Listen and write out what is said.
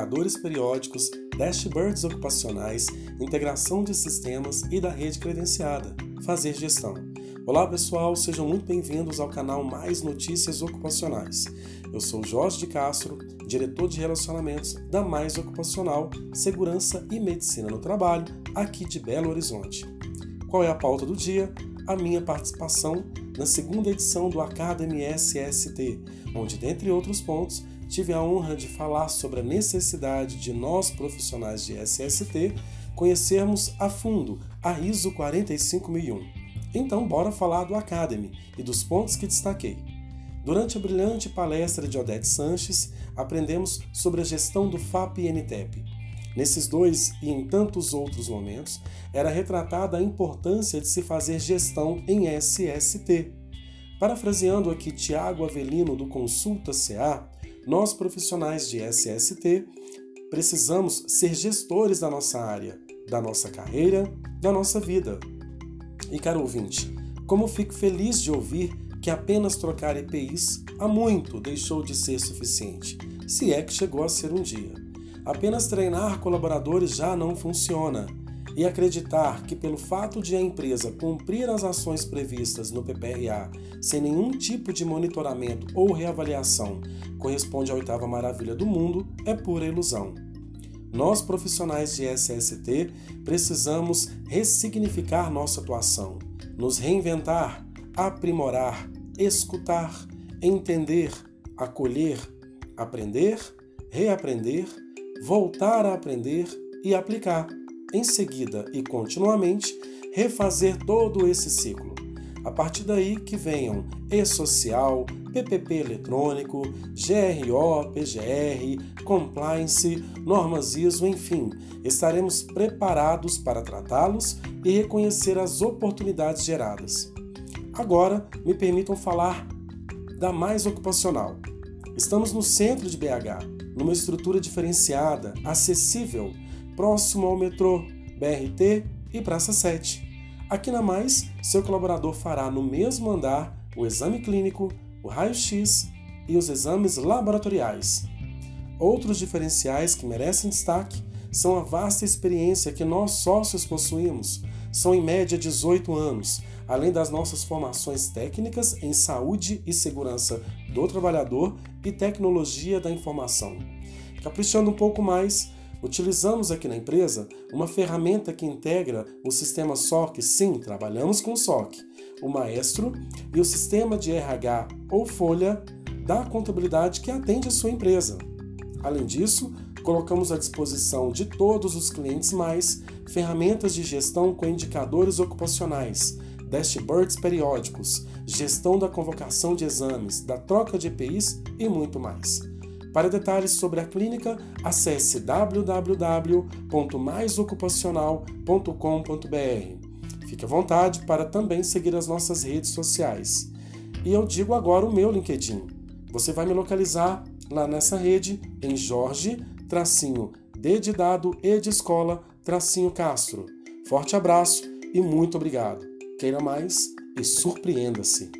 indicadores periódicos, dashboards ocupacionais, integração de sistemas e da rede credenciada, fazer gestão. Olá pessoal, sejam muito bem-vindos ao canal Mais Notícias Ocupacionais. Eu sou Jorge de Castro, diretor de relacionamentos da Mais Ocupacional, Segurança e Medicina no Trabalho, aqui de Belo Horizonte. Qual é a pauta do dia? A minha participação na segunda edição do Academy SST, onde, dentre outros pontos, tive a honra de falar sobre a necessidade de nós profissionais de SST conhecermos a fundo a ISO 45001. Então, bora falar do Academy e dos pontos que destaquei. Durante a brilhante palestra de Odete Sanches, aprendemos sobre a gestão do FAP e NTEP. Nesses dois e em tantos outros momentos, era retratada a importância de se fazer gestão em SST. Parafraseando aqui Tiago Avelino do Consulta CA, nós profissionais de SST precisamos ser gestores da nossa área, da nossa carreira, da nossa vida. E caro ouvinte, como fico feliz de ouvir que apenas trocar EPIs há muito deixou de ser suficiente, se é que chegou a ser um dia. Apenas treinar colaboradores já não funciona. E acreditar que, pelo fato de a empresa cumprir as ações previstas no PPRA sem nenhum tipo de monitoramento ou reavaliação corresponde à oitava maravilha do mundo é pura ilusão. Nós, profissionais de SST, precisamos ressignificar nossa atuação, nos reinventar, aprimorar, escutar, entender, acolher, aprender, reaprender, voltar a aprender e aplicar. Em seguida e continuamente, refazer todo esse ciclo. A partir daí que venham e-social, PPP eletrônico, GRO, PGR, compliance, normas ISO, enfim, estaremos preparados para tratá-los e reconhecer as oportunidades geradas. Agora, me permitam falar da mais ocupacional. Estamos no centro de BH, numa estrutura diferenciada, acessível, próximo ao metrô, BRT e Praça 7. Aqui na Mais, seu colaborador fará no mesmo andar o exame clínico, o raio-x e os exames laboratoriais. Outros diferenciais que merecem destaque são a vasta experiência que nós sócios possuímos, são em média 18 anos, além das nossas formações técnicas em saúde e segurança do trabalhador e tecnologia da informação. Caprichando um pouco mais, utilizamos aqui na empresa uma ferramenta que integra o sistema SOC, sim, trabalhamos com SOC, o Maestro e o sistema de RH ou Folha da contabilidade que atende a sua empresa. Além disso, colocamos à disposição de todos os clientes mais ferramentas de gestão com indicadores ocupacionais, dashboards periódicos, gestão da convocação de exames, da troca de EPIs e muito mais. Para detalhes sobre a clínica, acesse www.maisocupacional.com.br. Fique à vontade para também seguir as nossas redes sociais. E eu digo agora o meu LinkedIn. Você vai me localizar lá nessa rede em Jorge, tracinho, D de dado, E de escola, tracinho Castro. Forte abraço e muito obrigado. Queira mais e surpreenda-se.